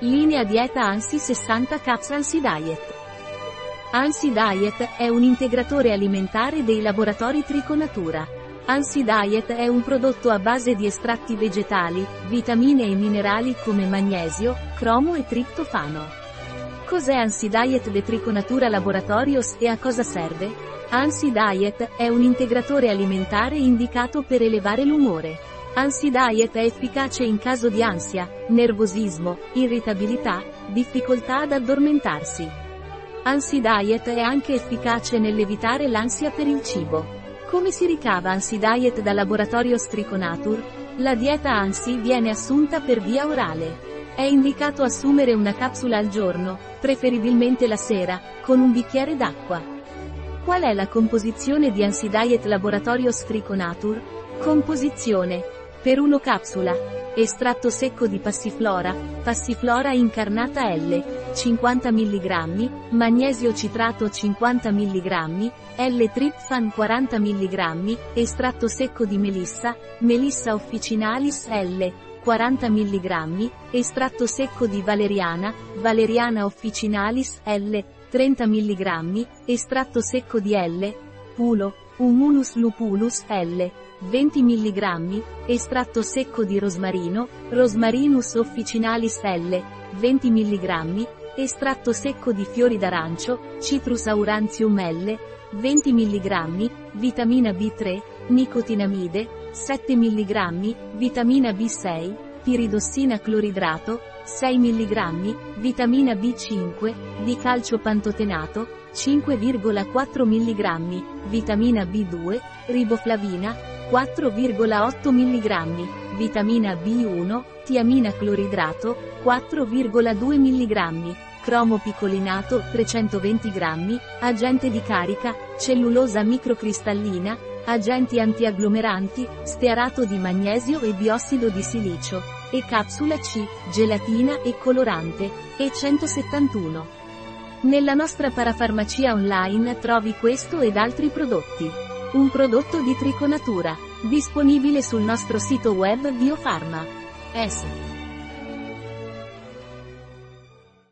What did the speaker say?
Linea dieta ANSI 60 Caps ANSI Diet. ANSI Diet è un integratore alimentare dei laboratori Triconatura. ANSI Diet è un prodotto a base di estratti vegetali, vitamine e minerali come magnesio, cromo e triptofano. Cos'è ANSI Diet de Triconatura Laboratorios e a cosa serve? ANSI Diet è un integratore alimentare indicato per elevare l'umore. ANSI Diet è efficace in caso di ansia, nervosismo, irritabilità, difficoltà ad addormentarsi. Ansi Diet è anche efficace nell'evitare l'ansia per il cibo. Come si ricava Ansi Diet dal laboratorio Striconatur? La dieta Ansi viene assunta per via orale. È indicato assumere una capsula al giorno, preferibilmente la sera, con un bicchiere d'acqua. Qual è la composizione di Ansi Diet Laboratorio Striconatur? Composizione. Per 1 capsula. Estratto secco di passiflora, passiflora incarnata L, 50 mg, magnesio citrato 50 mg, L-tryptophan 40 mg, estratto secco di melissa, Melissa officinalis L, 40 mg, estratto secco di valeriana, Valeriana officinalis L, 30 mg, estratto secco di L, pulo, Humulus lupulus L, 20 mg, estratto secco di rosmarino, Rosmarinus officinalis L, 20 mg, Estratto secco di fiori d'arancio, Citrus aurantium L, 20 mg, vitamina B3, nicotinamide, 7 mg, vitamina B6, piridossina cloridrato, 6 mg, vitamina B5, di calcio pantotenato, 5,4 mg, vitamina B2, riboflavina, 4,8 mg, vitamina B1, tiamina cloridrato, 4,2 mg, cromo piccolinato 320 g, agente di carica, cellulosa microcristallina, agenti antiagglomeranti, stearato di magnesio e biossido di silicio, e capsula C, gelatina e colorante, e 171. Nella nostra parafarmacia online trovi questo ed altri prodotti. Un prodotto di Triconatura, disponibile sul nostro sito web Biofarma. S.